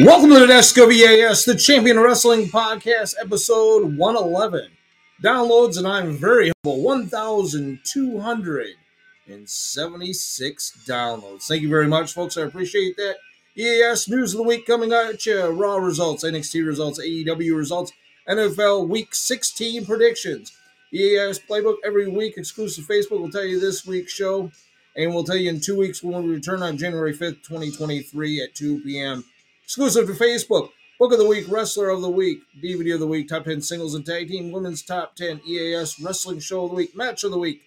Welcome to the EAS, the Champion Wrestling Podcast, episode 111. Downloads, and I'm very humble 1,276 downloads. Thank you very much, folks. I appreciate that. EAS News of the Week coming at you. Raw results, NXT results, AEW results, NFL Week 16 predictions. EAS Playbook every week, exclusive Facebook will tell you this week's show, and we'll tell you in two weeks when we return on January 5th, 2023 at 2 p.m exclusive to Facebook. Book of the Week, Wrestler of the Week, DVD of the Week, Top 10 Singles and Tag Team, Women's Top 10, EAS Wrestling Show of the Week, Match of the Week,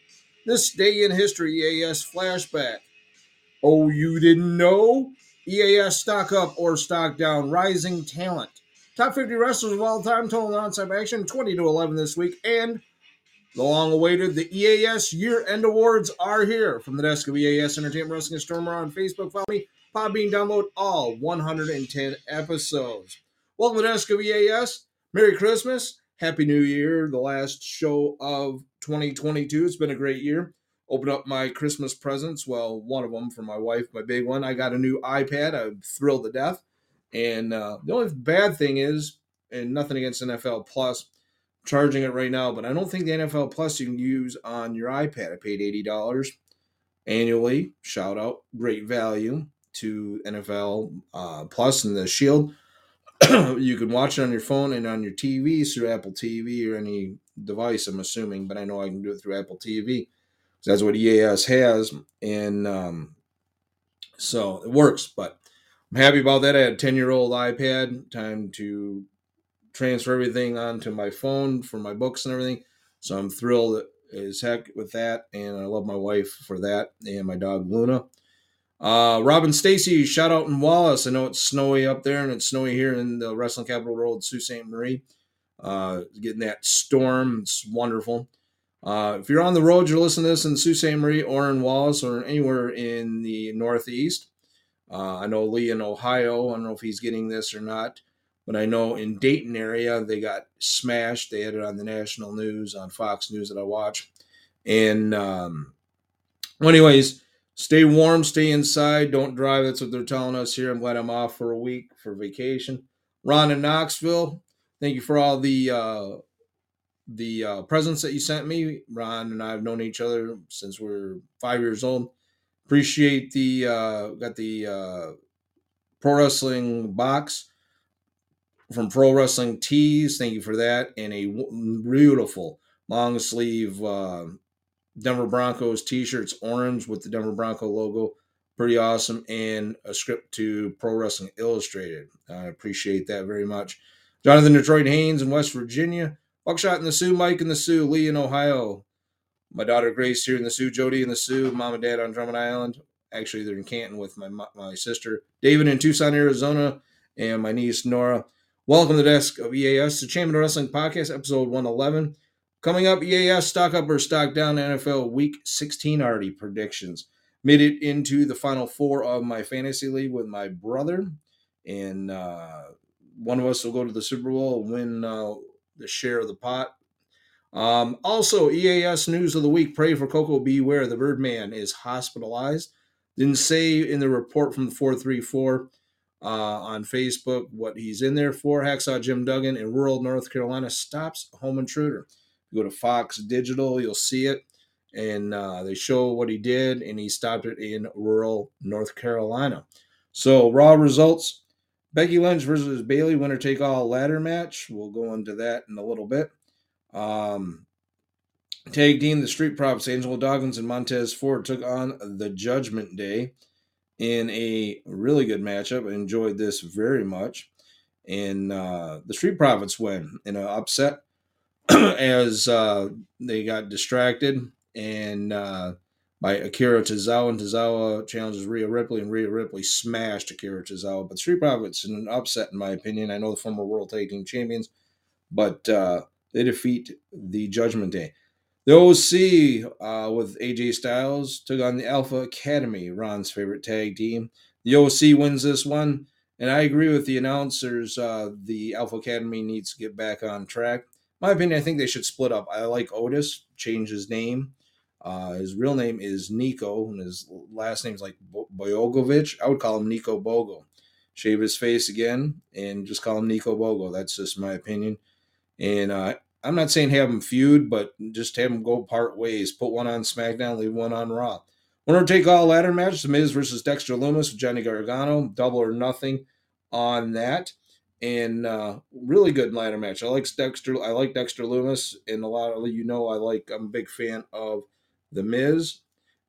This Day in History, EAS Flashback. Oh, you didn't know? EAS Stock Up or Stock Down, Rising Talent. Top 50 Wrestlers of All Time, Total Non-Stop Action, 20 to 11 this week, and the long-awaited the EAS Year End Awards are here. From the desk of EAS Entertainment Wrestling and Stormer on Facebook, follow me Podbean download all 110 episodes. Welcome to of Merry Christmas. Happy New Year. The last show of 2022. It's been a great year. Open up my Christmas presents. Well, one of them for my wife, my big one. I got a new iPad. I'm thrilled to death. And uh, the only bad thing is, and nothing against NFL Plus, I'm charging it right now, but I don't think the NFL Plus you can use on your iPad. I paid $80 annually. Shout out, great value to NFL uh, Plus and the Shield. you can watch it on your phone and on your TV through Apple TV or any device, I'm assuming, but I know I can do it through Apple TV. That's what EAS has. And um, so it works, but I'm happy about that. I had a 10 year old iPad, time to transfer everything onto my phone for my books and everything. So I'm thrilled as heck with that. And I love my wife for that and my dog Luna. Uh, Robin Stacy, shout out in Wallace. I know it's snowy up there and it's snowy here in the wrestling capital road, Sault Ste. Marie. Uh, getting that storm, it's wonderful. Uh, if you're on the road, you're listening to this in Sault Ste. Marie or in Wallace or anywhere in the Northeast. Uh, I know Lee in Ohio. I don't know if he's getting this or not, but I know in Dayton area they got smashed. They had it on the national news on Fox News that I watch. And um, well, anyways, stay warm, stay inside, don't drive. That's what they're telling us here. I'm glad I'm off for a week for vacation. Ron in Knoxville, thank you for all the uh, the uh, presents that you sent me. Ron and I have known each other since we are five years old. Appreciate the uh, got the uh, pro wrestling box from Pro Wrestling Tees. Thank you for that, and a beautiful long sleeve uh, Denver Broncos t-shirts, orange with the Denver Bronco logo. Pretty awesome. And a script to Pro Wrestling Illustrated. I appreciate that very much. Jonathan Detroit Haynes in West Virginia. Buckshot in the Sioux, Mike in the Sioux, Lee in Ohio. My daughter Grace here in the Sioux, Jody in the Sioux, mom and dad on Drummond Island. Actually, they're in Canton with my my sister. David in Tucson, Arizona, and my niece Nora. Welcome to the desk of EAS, the Champion Wrestling Podcast, episode 111. Coming up, EAS stock up or stock down NFL Week 16 already predictions. Made it into the final four of my fantasy league with my brother, and uh, one of us will go to the Super Bowl and win uh, the share of the pot. Um, also, EAS news of the week: Pray for Koko B. Ware. The Birdman is hospitalized. Didn't say in the report from the 434 uh, on Facebook what he's in there for. Hacksaw Jim Duggan in rural North Carolina stops home intruder go to Fox Digital, you'll see it. And uh, they show what he did, and he stopped it in rural North Carolina. So, raw results Becky Lynch versus Bayley, winner take all ladder match. We'll go into that in a little bit. Um, Tag team, the Street Props, Angelo Dawkins and Montez Ford took on the Judgment Day in a really good matchup. I enjoyed this very much. And uh, the Street Profits win in an upset. as uh, they got distracted and uh, by Akira Tozawa. And Tozawa challenges Rhea Ripley, and Rhea Ripley smashed Akira Tozawa. But Street Profits in an upset, in my opinion. I know the former World Tag Team Champions, but uh, they defeat the Judgment Day. The OC uh, with AJ Styles took on the Alpha Academy, Ron's favorite tag team. The OC wins this one, and I agree with the announcers. Uh, the Alpha Academy needs to get back on track my opinion, I think they should split up. I like Otis, change his name. Uh, his real name is Nico, and his last name is like Boyogovich. I would call him Nico Bogo. shave his face again, and just call him Nico Bogo. That's just my opinion. And uh, I'm not saying have him feud, but just have him go part ways. Put one on SmackDown, leave one on Raw. Winner take all ladder match: The Miz versus Dexter Lumis with Johnny Gargano. Double or nothing on that, and uh, really good ladder match. I like Dexter. I like Dexter Lumis, and a lot of you know I like. I'm a big fan of The Miz,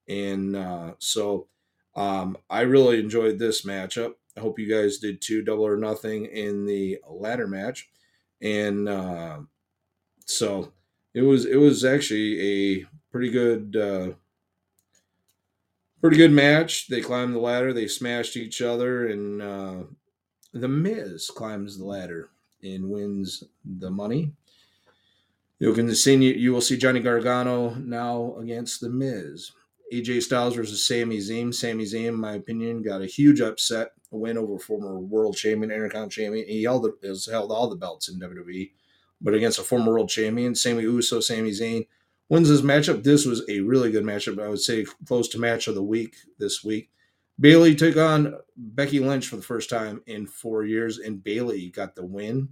and uh, so um, I really enjoyed this matchup. I hope you guys did too. Double or nothing in the ladder match, and uh, so it was it was actually a pretty good uh, pretty good match. They climbed the ladder, they smashed each other, and uh, the Miz climbs the ladder and wins the money. You can see you will see Johnny Gargano now against the Miz. AJ Styles versus Sami Zayn. Sami Zayn, in my opinion, got a huge upset, a win over former world champion, Intercontinental champion. He held, has held all the belts in WWE, but against a former world champion, Sami Uso, Sami Zayn wins this matchup. This was a really good matchup. I would say close to match of the week this week. Bayley took on Becky Lynch for the first time in four years, and Bayley got the win.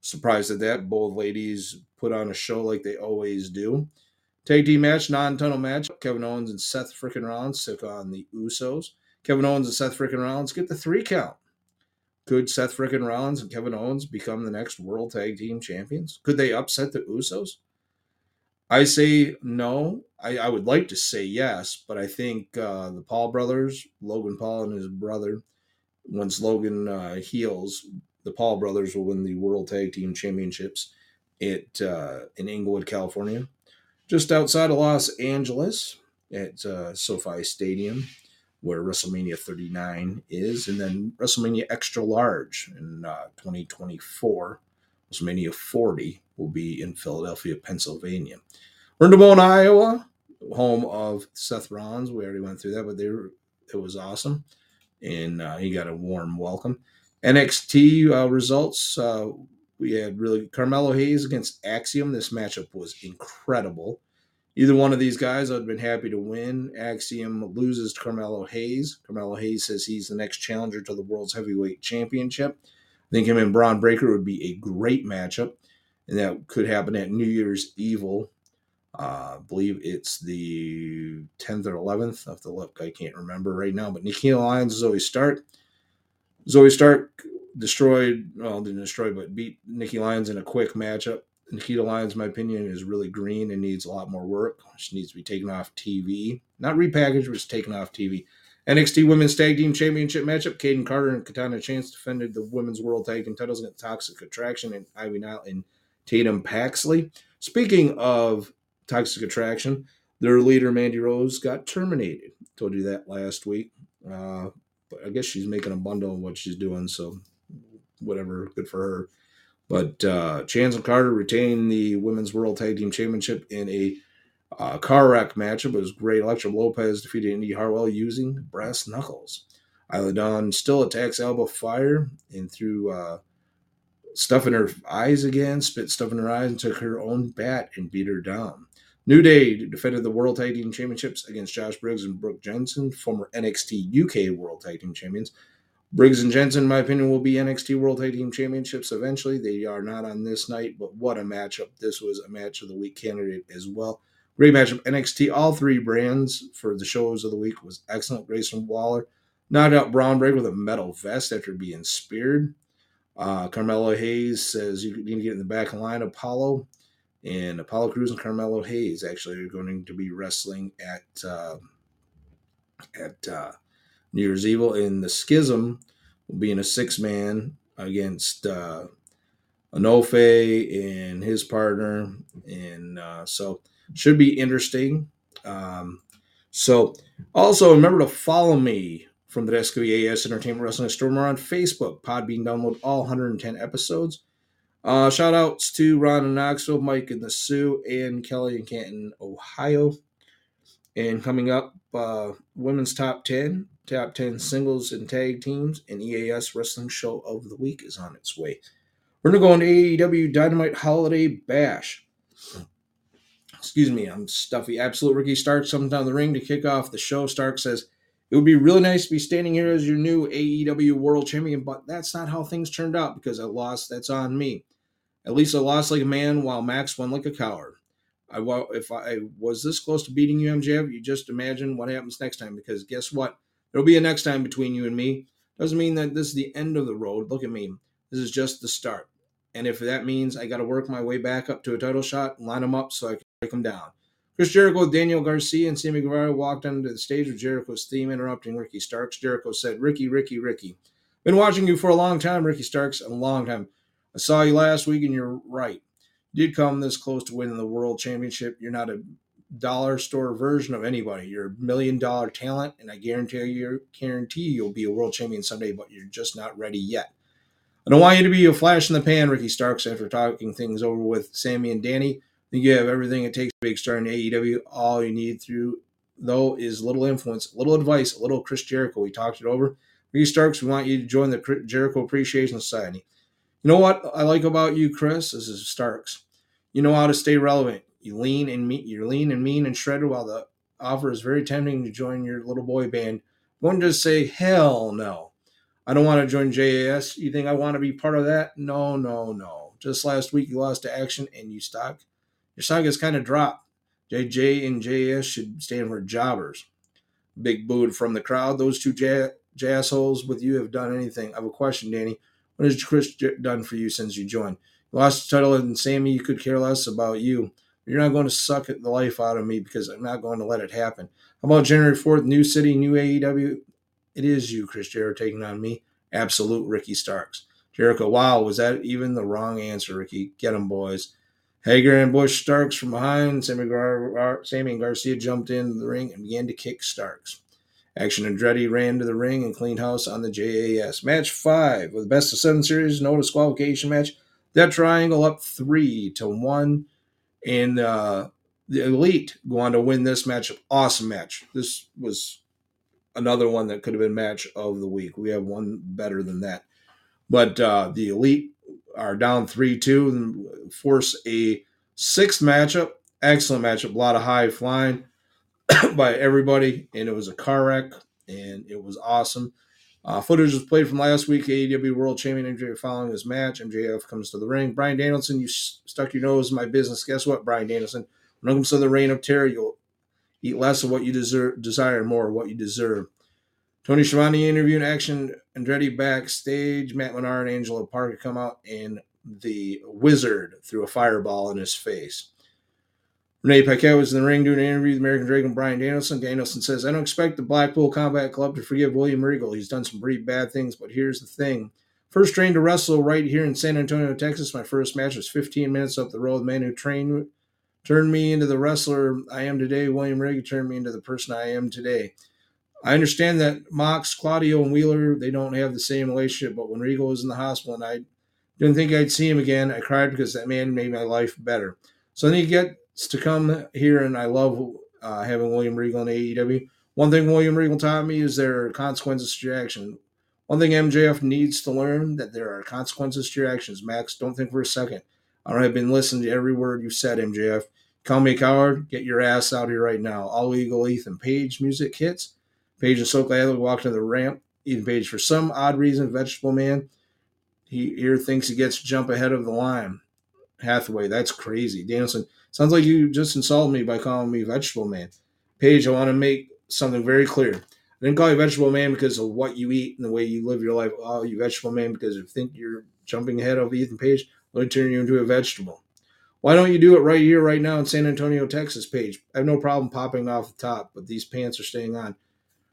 Surprised at that. Both ladies put on a show like they always do. Tag team match, non-tunnel match. Kevin Owens and Seth frickin' Rollins took on the Usos. Kevin Owens and Seth frickin' Rollins get the three count. Could Seth frickin' Rollins and Kevin Owens become the next World Tag Team Champions? Could they upset the Usos? I say no. I, I would like to say yes, but I think uh, the Paul brothers, Logan Paul and his brother, once Logan uh, heals, the Paul brothers will win the World Tag Team Championships at uh, in Inglewood, California, just outside of Los Angeles at uh, SoFi Stadium, where WrestleMania 39 is, and then WrestleMania Extra Large in uh, 2024. WrestleMania 40 will be in Philadelphia, Pennsylvania. We're in Des Moines, Iowa, home of Seth Rollins. We already went through that, but they were, it was awesome. And uh, he got a warm welcome. NXT uh, results uh, we had really Carmelo Hayes against Axiom. This matchup was incredible. Either one of these guys, I'd been happy to win. Axiom loses to Carmelo Hayes. Carmelo Hayes says he's the next challenger to the World's Heavyweight Championship. I think him and Bron Breakker would be a great matchup, and that could happen at New Year's Evil. Uh, I believe it's the 10th or 11th of the look. I can't remember right now, but Nikita Lyons, Zoey Stark. Zoey Stark destroyed, well, didn't destroy, but beat Nikki Lyons in a quick matchup. Nikita Lyons, my opinion, is really green and needs a lot more work. She needs to be taken off TV. Not repackaged, but just taken off TV. NXT Women's Tag Team Championship matchup. Kayden Carter and Katana Chance defended the Women's World Tag Team titles against Toxic Attraction and Ivy Nile and Tatum Paxley. Speaking of Toxic Attraction, their leader, Mandy Rose, got terminated. Told you that last week. Uh, but I guess she's making a bundle of what she's doing, so whatever, good for her. But uh, Chance and Carter retained the Women's World Tag Team Championship in a uh, car wreck matchup. It was great. Elektra Lopez defeated Indi Hartwell using brass knuckles. Isla Dawn still attacks Alba Fyre and threw uh, stuff in her eyes again, spit stuff in her eyes, and took her own bat and beat her down. New Day defended the World Tag Team Championships against Josh Briggs and Brooks Jensen, former NXT UK World Tag Team Champions. Briggs and Jensen, in my opinion, will be NXT World Tag Team Championships eventually. They are not on this night, but what a matchup. This was a match of the week candidate as well. Great matchup. NXT, all three brands for the shows of the week was excellent. Grayson Waller knocked out Bron Breakker with a metal vest after being speared. Uh, Carmelo Hayes says you need to get in the back line. Apollo and Apollo Crews and Carmelo Hayes actually are going to be wrestling at uh, at uh, New Year's Evil. In the Schism will be in a six man against uh, Enofe and his partner, and uh, so should be interesting. Um, so, also remember to follow me from the SQAS Entertainment Wrestling Stormer on Facebook. Podbean download all 110 episodes. Uh, shout outs to Ron in Knoxville, Mike in the Sioux, and Kelly in Canton, Ohio. And coming up, uh, women's top 10, top 10 singles and tag teams, and EAS Wrestling Show of the Week is on its way. We're going to go on AEW Dynamite Holiday Bash excuse me, I'm stuffy. Absolute Ricky Stark comes down the ring to kick off the show. Stark says, It would be really nice to be standing here as your new AEW World Champion, but that's not how things turned out because I lost. That's on me. At least I lost like a man while Max won like a coward. I if I was this close to beating you, MJF, you just imagine what happens next time. Because guess what? There'll be a next time between you and me. Doesn't mean that this is the end of the road. Look at me. This is just the start. And if that means I got to work my way back up to a title shot, line them up so I can break them down. Chris Jericho, Daniel Garcia, and Sammy Guevara walked onto the stage with Jericho's theme interrupting Ricky Starks. Jericho said, Ricky, Ricky, Ricky. Been watching you for a long time, Ricky Starks, a long time. I saw you last week and you're right. You did come this close to winning the world championship. You're not a dollar store version of anybody. You're a million dollar talent, and I guarantee you guarantee you'll be a world champion someday, but you're just not ready yet. I don't want you to be a flash in the pan, Ricky Starks, after talking things over with Sammy and Danny think you have everything it takes to be big star in AEW. All you need through though is little influence, little advice, a little Chris Jericho. We talked it over. Ricky Starks, we want you to join the Jericho Appreciation Society. You know what I like about you, Chris? This is Starks. You know how to stay relevant. You lean and mean. You're lean and mean and shredded. While the offer is very tempting to join your little boy band, I'm Going to just say hell no. I don't want to join JAS. You think I want to be part of that? No, no, no. Just last week you lost to Action and you stock your stock has kind of dropped. JJ and JS should stand for jobbers. Big booed from the crowd. Those two j- with you have done anything. I have a question, Danny. What has Chris done for you since you joined? You lost the title, and Sammy, you could care less about you. You're not going to suck the life out of me because I'm not going to let it happen. How about January 4th, new city, new AEW? It is you, Chris Jericho, taking on me. Absolute Ricky Starks. Jericho, wow, was that even the wrong answer, Ricky? Get him, boys. Hager and Bush Starks from behind. Sammy, Gar- Sammy and Garcia jumped into the ring and began to kick Starks. Action Andretti ran to the ring and cleaned house on the JAS. Match five with best of seven series, no disqualification match. That triangle up three to one. And uh, the Elite go on to win this match. Awesome match. This was another one that could have been match of the week. We have one better than that. But uh, the Elite are down 3 2 and force a sixth matchup. Excellent matchup. A lot of high flying by everybody. And it was a car wreck and it was awesome. Uh, footage was played from last week. AEW World Champion MJF following his match. MJF comes to the ring. Bryan Danielson, you stuck your nose in my business. Guess what, Bryan Danielson? When it comes to the reign of terror, you'll eat less of what you deserve, desire, more of what you deserve. Tony Schiavone interviewing Action Andretti backstage. Matt Menard and Angelo Parker come out, and the Wizard threw a fireball in his face. Renee Paquette was in the ring doing an interview with American Dragon Bryan Danielson. Danielson says, I don't expect the Blackpool Combat Club to forgive William Regal. He's done some pretty bad things, but here's the thing. First trained to wrestle right here in San Antonio, Texas. My first match was 15 minutes up the road. The man who trained turned me into the wrestler I am today. William Regal turned me into the person I am today. I understand that Mox, Claudio, and Wheeler they don't have the same relationship, but when Regal was in the hospital and I didn't think I'd see him again, I cried because that man made my life better. So then you gets to come here, and I love uh, having William Regal in AEW. One thing William Regal taught me is there are consequences to your action. One thing MJF needs to learn that there are consequences to your actions. Max, don't think for a second. I have been listening to every word you said, MJF. Call me a coward. Get your ass out here right now. All Ego Ethan Page music hits. Page and so glad walked to the ramp. Ethan Page, for some odd reason, Vegetable Man, he here thinks he gets to jump ahead of the line. Hathaway, that's crazy. Danielson, sounds like you just insulted me by calling me Vegetable Man. Page, I want to make something very clear. I didn't call you Vegetable Man because of what you eat and the way you live your life. Oh, you Vegetable Man because you think you're jumping ahead of Ethan Page. Let me turn you into a vegetable. Why don't you do it right here, right now in San Antonio, Texas, Page? I have no problem popping off the top, but these pants are staying on.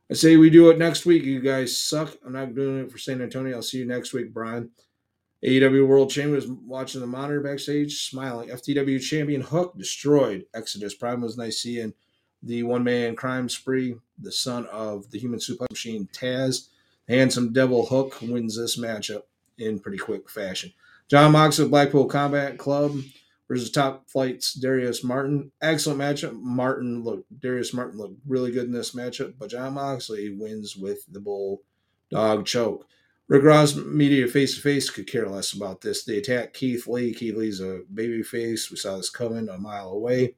I say we do it next week. You guys suck. I'm not doing it for San Antonio. I'll see you next week, Bryan. AEW World Champion was watching the monitor backstage, smiling. FTW Champion Hook destroyed Exodus. Prime was nice seeing the one man crime spree, the son of the human suplex machine Taz. Handsome Devil Hook wins this matchup in pretty quick fashion. Jon Mox of Blackpool Combat Club versus top flights Darius Martin. Excellent matchup. Martin look Darius Martin looked really good in this matchup, but Jon Moxley wins with the bull dog choke. Ross media face to face could care less about this. They attack Keith Lee. Keith Lee's a baby face. We saw this coming a mile away.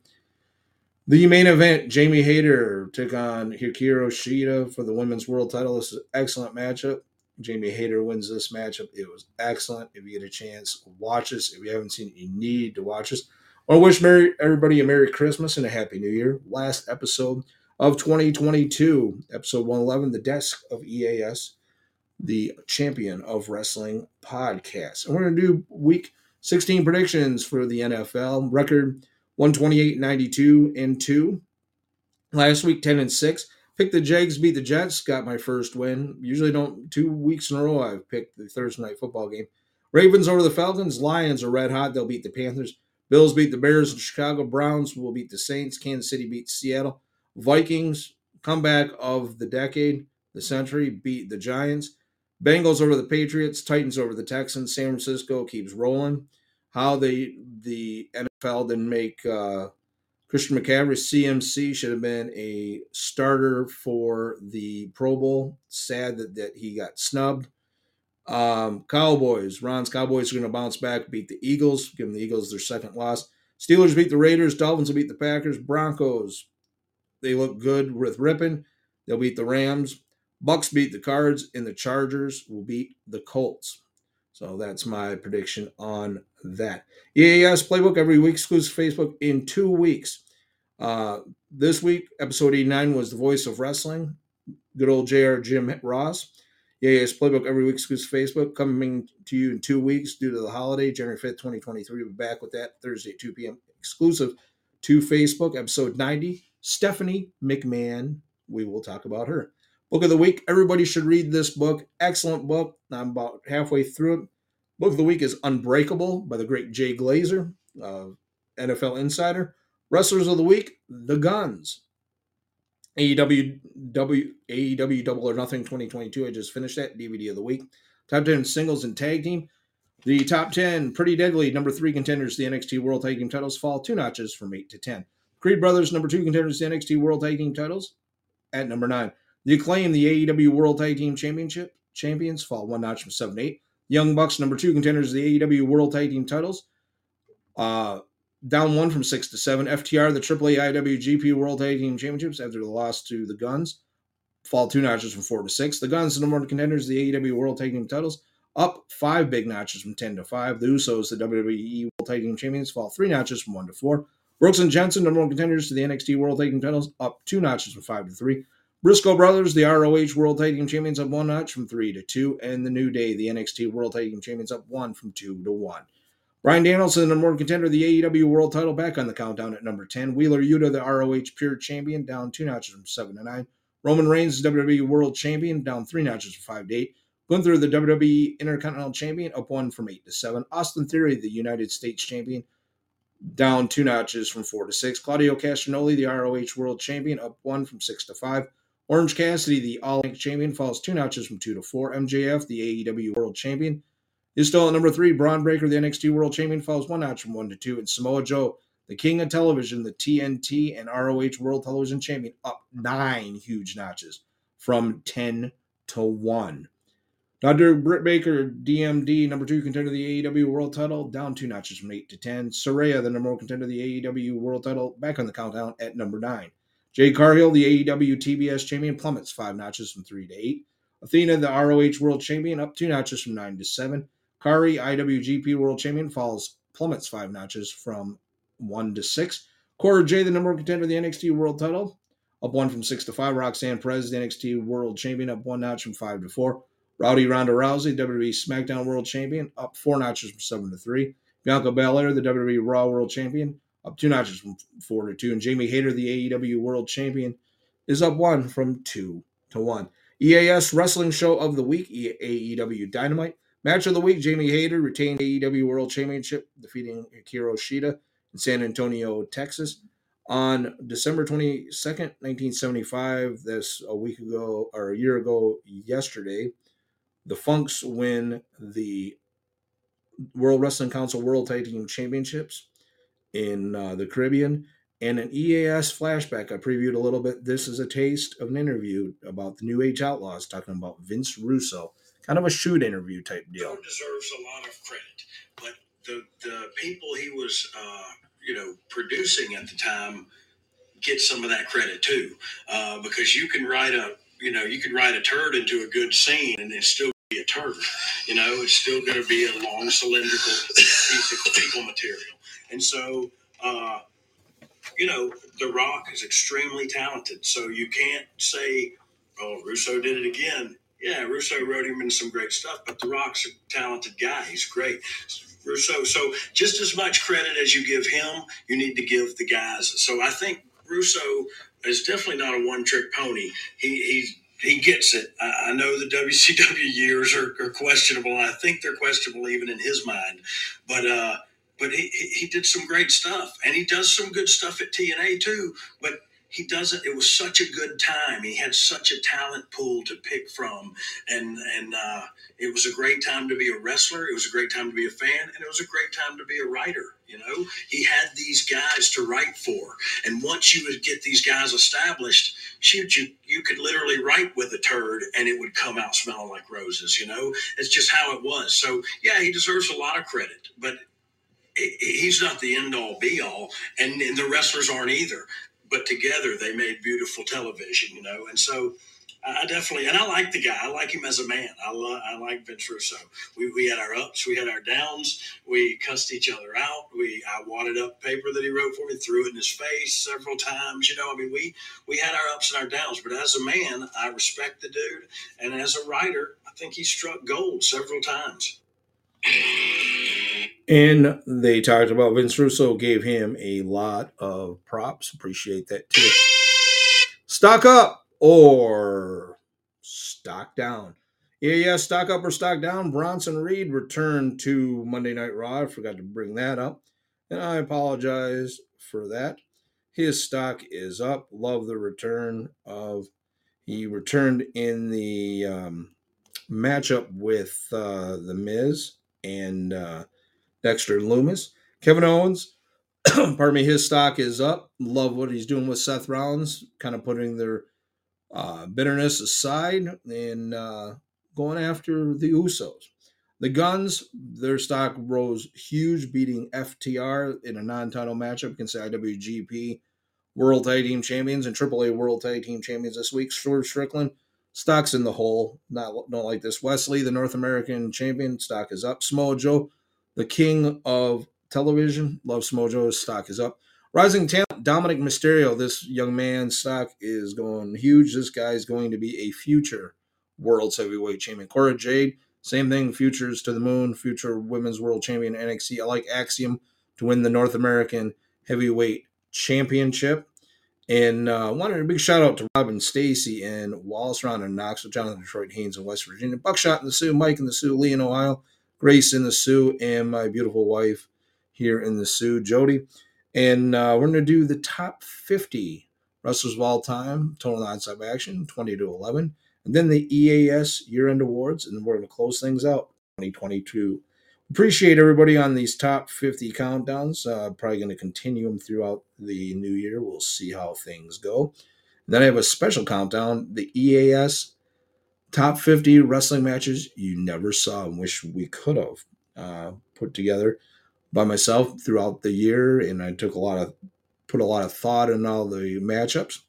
The main event, Jamie Hayter took on Hikaru Shida for the women's world title. This is an excellent matchup. Jamie Hayter wins this matchup. It was excellent. If you get a chance, watch this. If you haven't seen it, you need to watch this. I wish Merry, everybody a Merry Christmas and a Happy New Year. Last episode of 2022, episode 111, The Desk of EAS, the champion of wrestling podcast. And we're going to do week 16 predictions for the NFL. Record 128, 92, and 2. Last week, 10 and 6. Picked the Jags, beat the Jets, got my first win. Usually don't two weeks in a row I've picked the Thursday night football game. Ravens over the Falcons. Lions are red hot. They'll beat the Panthers. Bills beat the Bears. And Chicago Browns will beat the Saints. Kansas City beat Seattle. Vikings, comeback of the decade, the century, beat the Giants. Bengals over the Patriots. Titans over the Texans. San Francisco keeps rolling. How they the NFL didn't make uh, Christian McCaffrey, CMC, should have been a starter for the Pro Bowl. Sad that, that he got snubbed. Um, Cowboys, Ron's Cowboys are going to bounce back, beat the Eagles, give them the Eagles their second loss. Steelers beat the Raiders. Dolphins will beat the Packers. Broncos, they look good with Rippin. They'll beat the Rams. Bucks beat the Cards, and the Chargers will beat the Colts. So that's my prediction on that. EAS Playbook every week, exclusive Facebook in two weeks. Uh, this week, episode 89 was The Voice of Wrestling. Good old JR Jim Ross. EAS Playbook every week, exclusive Facebook, coming to you in two weeks due to the holiday, January 5th, 2023. We'll be back with that Thursday at 2 p.m. exclusive to Facebook, episode 90. Stephanie McMahon. We will talk about her. Book of the week. Everybody should read this book. Excellent book. I'm about halfway through it. Book of the week is Unbreakable by the great Jay Glazer, uh, NFL Insider. Wrestlers of the week, The Guns. AEW, w, AEW Double or Nothing 2022. I just finished that. DVD of the week. Top 10 singles and tag team. The top 10 Pretty Deadly, number three contenders, the NXT World Tag Team titles fall two notches from 8 to 10. Creed Brothers, number two contenders, the NXT World Tag Team titles at number nine. The Acclaim, the AEW World Tag Team Championship champions, fall one notch from 7 to 8. Young Bucks, number two contenders, of the AEW World Tag Team titles, uh, down one from 6 to 7. FTR, the AAA IWGP World Tag Team Championships, after the loss to the Guns, fall two notches from 4 to 6. The Guns, the number one contenders, of the AEW World Tag Team titles, up five big notches from 10 to 5. The Usos, the WWE World Tag Team Champions, fall three notches from 1 to 4. Brooks and Jensen, number one contenders to the NXT World Tag Team titles, up two notches from 5 to 3. Briscoe Brothers, the ROH World Tag Team Champions, up one notch from 3 to 2. And the New Day, the NXT World Tag Team Champions, up one from 2 to 1. Bryan Danielson, the number one contender, the AEW World Title, back on the countdown at number 10. Wheeler Yuta, the ROH Pure Champion, down two notches from 7 to 9. Roman Reigns, the WWE World Champion, down three notches from 5 to 8. Gunther, the WWE Intercontinental Champion, up one from 8 to 7. Austin Theory, the United States Champion, down two notches from 4 to 6. Claudio Castagnoli, the ROH World Champion, up one from 6 to 5. Orange Cassidy, the All Elite Champion, falls two notches from 2 to 4. MJF, the AEW World Champion, is still at number 3. Bron Breakker, the NXT World Champion, falls one notch from 1 to 2. And Samoa Joe, the King of Television, the TNT and ROH World Television Champion, up nine huge notches from 10 to 1. Dr. Britt Baker, DMD, number two contender of the AEW World Title, down two notches from 8 to 10. Saraya, the number one contender of the AEW World Title, back on the countdown at number 9. Jade Cargill, the AEW TBS Champion, plummets five notches from 3 to 8. Athena, the ROH World Champion, up two notches from 9 to 7. Kairi, IWGP World Champion, falls plummets five notches from 1 to 6. Cora Jade, the number one contender of the NXT World Title, up one from 6 to 5. Roxanne Perez, the NXT World Champion, up one notch from 5 to 4. Rowdy Ronda Rousey, WWE SmackDown World Champion, up four notches from seven to three. Bianca Belair, the WWE Raw World Champion, up two notches from four to two. And Jamie Hayter, the AEW World Champion, is up one from two to one. EAS Wrestling Show of the Week, AEW Dynamite. Match of the Week, Jamie Hayter retained AEW World Championship, defeating Hikaru Shida in San Antonio, Texas. On December 22nd, 1975, this a week ago or a year ago yesterday, the Funks win the World Wrestling Council World Tag Team Championships in uh, the Caribbean. And an EAS flashback I previewed a little bit. This is a taste of an interview about the New Age Outlaws, talking about Vince Russo. Kind of a shoot interview type deal. deserves a lot of credit, but the the people he was, uh, you know, producing at the time get some of that credit too, uh, because you can write a you know you can write a turd into a good scene and it's still be a turd. You know, it's still going to be a long cylindrical piece of fecal material, and so. Uh, you know, The Rock is extremely talented. So you can't say, oh, Russo did it again. Yeah, Russo wrote him in some great stuff, but The Rock's a talented guy. He's great. Russo. So just as much credit as you give him, you need to give the guys. So I think Russo is definitely not a one trick pony. He, he's he gets it. I, I know the WCW years are, are questionable. I think they're questionable even in his mind. But uh, but he, he, he did some great stuff, and he does some good stuff at TNA too. But he doesn't. It was such a good time. He had such a talent pool to pick from, and and uh, it was a great time to be a wrestler. It was a great time to be a fan, and it was a great time to be a writer. You know, he had these guys to write for, and once you would get these guys established, shoot, you you could literally write with a turd, and it would come out smelling like roses. You know, it's just how it was. So yeah, he deserves a lot of credit, but he's not the end all be all, and, and, the wrestlers aren't either. But together they made beautiful television, you know. And so I definitely, and I like the guy. I like him as a man. I, lo- I like Vince Russo. We, we had our ups, we had our downs. We cussed each other out. We I wadded up paper that he wrote for me, threw it in his face several times. You know, I mean, we we had our ups and our downs. But as a man, I respect the dude, and as a writer, I think he struck gold several times. And they talked about Vince Russo gave him a lot of props. Appreciate that too. Stock up or stock down. Yeah, yeah, stock up or stock down. Bronson Reed returned to Monday Night Raw. I forgot to bring that up. And I apologize for that. His stock is up. Love the return of. He returned in the um, matchup with uh, The Miz and uh, Dexter Lumis. Kevin Owens, pardon me, his stock is up. Love what he's doing with Seth Rollins, kind of putting their uh, bitterness aside and uh, going after the Usos. The Guns, their stock rose huge, beating FTR in a non-title matchup against the IWGP World Tag Team Champions and AAA World Tag Team Champions this week. Swerve Strickland Stock's in the hole. Not don't like this. Wes Lee, the North American champion, stock is up. Smojo, the king of television, love Smojo. stock is up. Rising talent, Dominik Mysterio. This young man's stock is going huge. This guy is going to be a future world heavyweight champion. Cora Jade, same thing. Futures to the moon. Future women's world champion NXT. I like Axiom to win the North American heavyweight championship. And uh, wanted a big shout out to Robin Stacy and Wallace Ron and Knoxville, Jonathan Detroit Haynes in West Virginia, Buckshot in the Sioux, Mike in the Sioux, Lee in Ohio, Grace in the Sioux, and my beautiful wife here in the Sioux, Jody. And uh, we're going to do the top 50 wrestlers of all time, total nonstop action, 20 to 11. And then the EAS year end awards. And then we're going to close things out 2022 appreciate everybody on these top 50 countdowns. Uh, probably going to continue them throughout the new year. We'll see how things go. And then I have a special countdown the EAS top 50 wrestling matches you never saw and wish we could have uh, put together by myself throughout the year. And I took a lot of, put a lot of thought in all the matchups.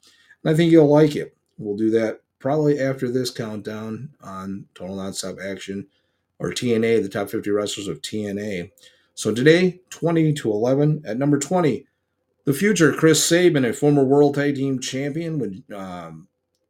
And I think you'll like it. We'll do that probably after this countdown on Total Nonstop Action or TNA, the top 50 wrestlers of TNA. So today, 20 to 11. At number 20, the future, Chris Sabin, a former World Tag Team Champion with um,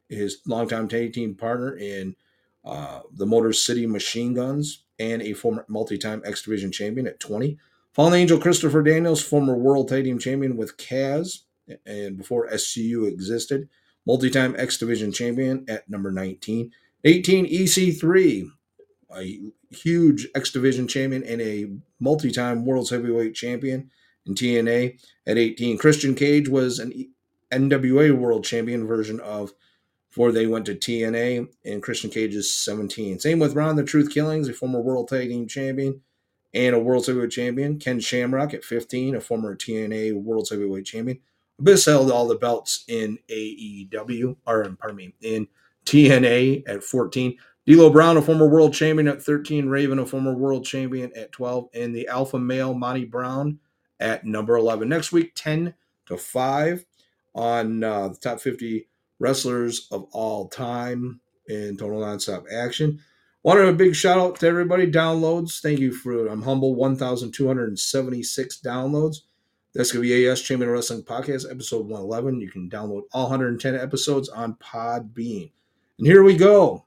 his longtime tag team partner in uh, the Motor City Machine Guns, and a former multi-time X Division champion at 20. Fallen Angel Christopher Daniels, former World Tag Team Champion with Kaz, and before SCU existed, multi-time X Division champion at number 19. 18 EC3, a huge X Division champion and a multi time World's Heavyweight Champion in TNA at 18. Christian Cage was an NWA World Champion version of before they went to TNA, and Christian Cage is 17. Same with Ron the Truth Killings, a former World Tag Team Champion and a World Heavyweight Champion. Ken Shamrock at 15, a former TNA World Heavyweight Champion. Abyss held all the belts in AEW, or pardon me, in TNA at 14. D'Lo Brown, a former world champion at 13. Raven, a former world champion at 12. And the alpha male, Monty Brown, at number 11. Next week, 10 to 5. on uh, the top 50 wrestlers of all time in total nonstop action. Wanted a big shout out to everybody. Downloads. Thank you for, I'm humble, 1,276 downloads. That's going to be AS Champion Wrestling Podcast, episode 111. You can download all 110 episodes on Podbean. And here we go.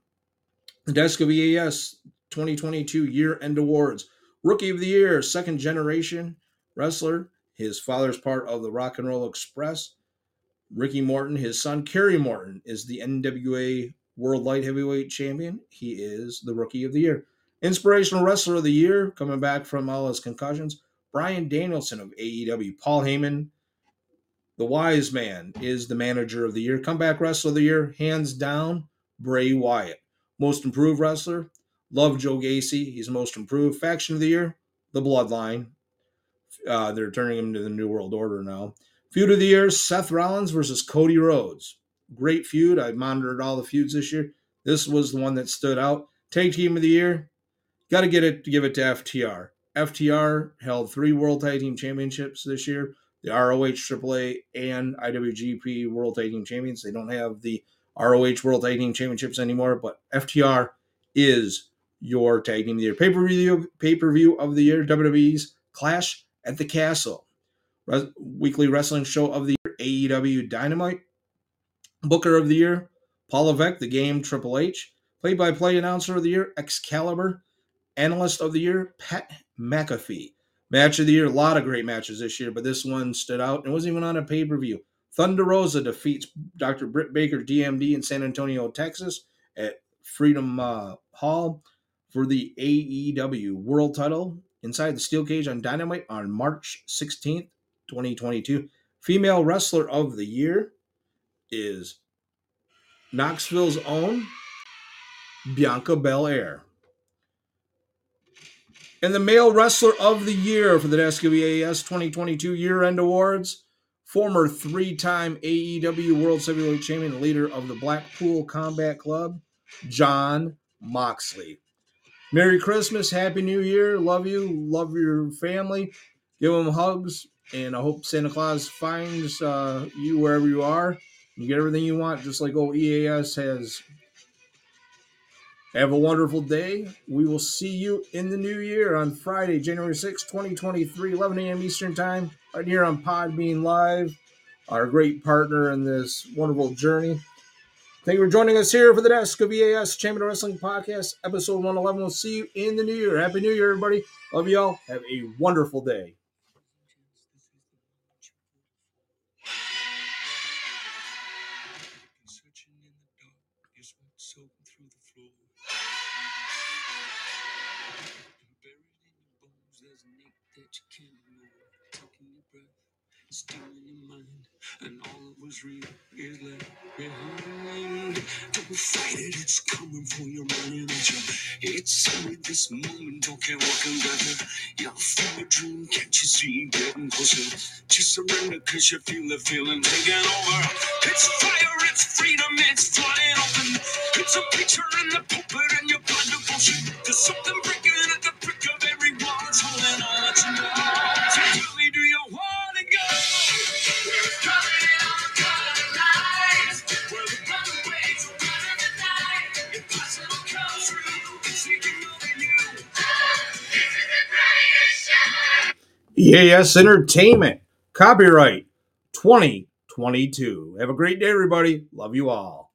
The WAS 2022 Year End Awards. Rookie of the Year, second generation wrestler. His father's part of the Rock and Roll Express. Ricky Morton, his son, Kerry Morton, is the NWA World Light Heavyweight Champion. He is the Rookie of the Year. Inspirational Wrestler of the Year, coming back from all his concussions. Bryan Danielson of AEW. Paul Heyman, the Wise Man, is the Manager of the Year. Comeback Wrestler of the Year, hands down, Bray Wyatt. Most Improved Wrestler, love Joe Gacy. He's most improved. Faction of the Year, The Bloodline. Uh, they're turning him to the New World Order now. Feud of the Year, Seth Rollins versus Cody Rhodes. Great feud. I monitored all the feuds this year. This was the one that stood out. Tag Team of the Year, got to get it give it to FTR. FTR held three World Tag Team Championships this year the ROH, AAA, and IWGP World Tag Team Champions. They don't have the ROH World Tag Team Championships anymore, but FTR is your tag team of the year. Pay per view, pay per view of the year. WWE's Clash at the Castle, weekly wrestling show of the year. AEW Dynamite, Booker of the year. Paul Levesque, the game Triple H, play by play announcer of the year. Excalibur, analyst of the year. Pat McAfee. Match of the year, a lot of great matches this year, but this one stood out. It wasn't even on a pay per view. Thunder Rosa defeats Dr. Britt Baker, DMD, in San Antonio, Texas, at Freedom uh, Hall for the AEW World Title inside the steel cage on Dynamite on March 16th, 2022. Female Wrestler of the Year is Knoxville's own Bianca Belair. And the Male Wrestler of the Year for the SWAS 2022 Year End Awards, former three time AEW World Heavyweight Champion leader of the Blackpool Combat Club, Jon Moxley. Merry Christmas, Happy New Year. Love you, love your family. Give them hugs, and I hope Santa Claus finds uh, you wherever you are. You get everything you want, just like old EAS has have a wonderful day. We will see you in the new year on Friday, January 6, 2023, 11 a.m. Eastern Time, right here on Podbean Live, our great partner in this wonderful journey. Thank you for joining us here for the Desk of EAS Champion Wrestling Podcast, episode 111. We'll see you in the new year. Happy New Year, everybody. Love you all. Have a wonderful day. Can't ignore. Taking your breath, stealing your mind, and all that was real is left behind. Don't fight it, it's coming for your nature. It's only this moment, don't care what can gather. You're from a dream, can't you see getting closer? Just surrender, cause you feel the feeling taking over. It's fire, it's freedom, it's flying open. It's a picture in the pulpit and your blood devotion. There's something breaking EAS Entertainment, copyright 2022. Have a great day, everybody. Love you all.